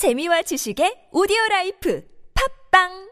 재미와 지식의 오디오 라이프. 팝빵!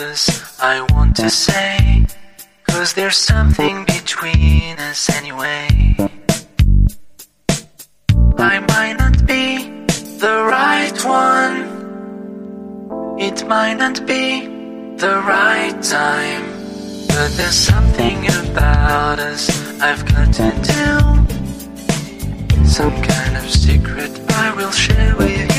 Us I want to say. Cause there's something between us anyway. I might not be the right one. It might not be the right time. But there's something about us I've got to do. Some kind of secret I will share with you.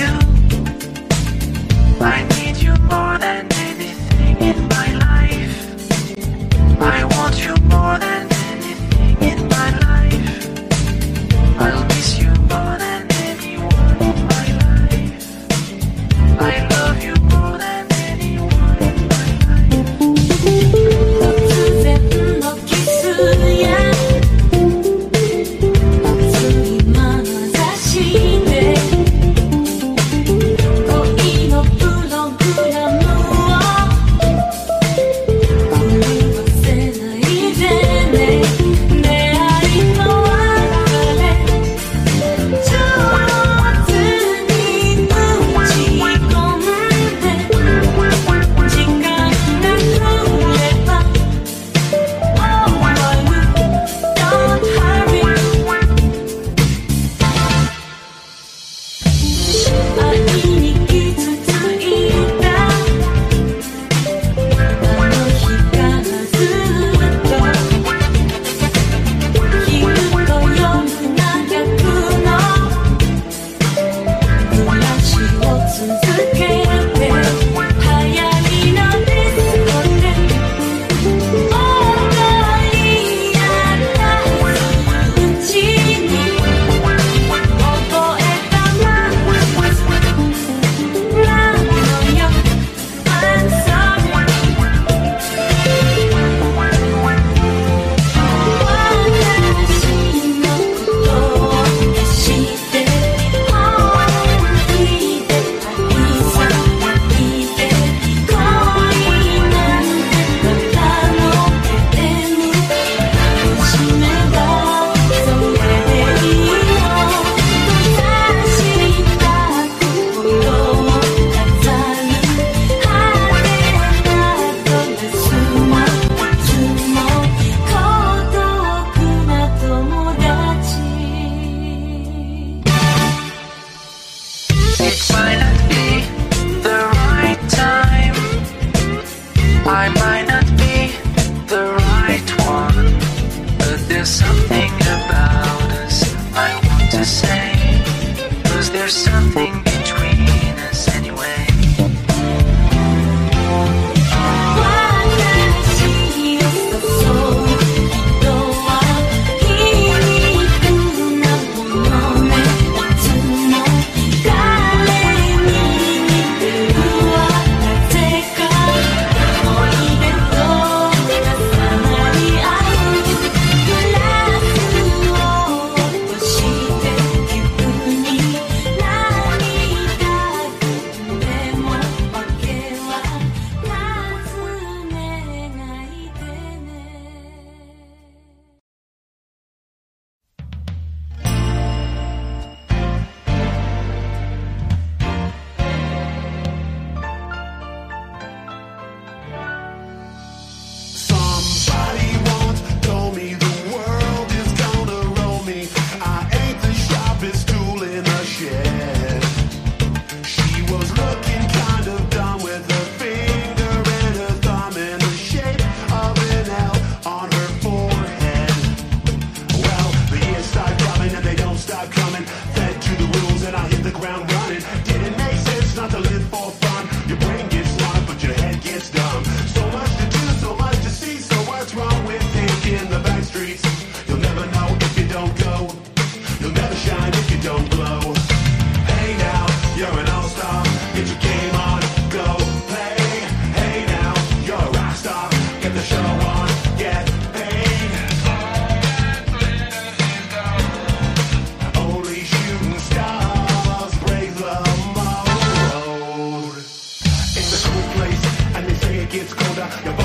Yeah.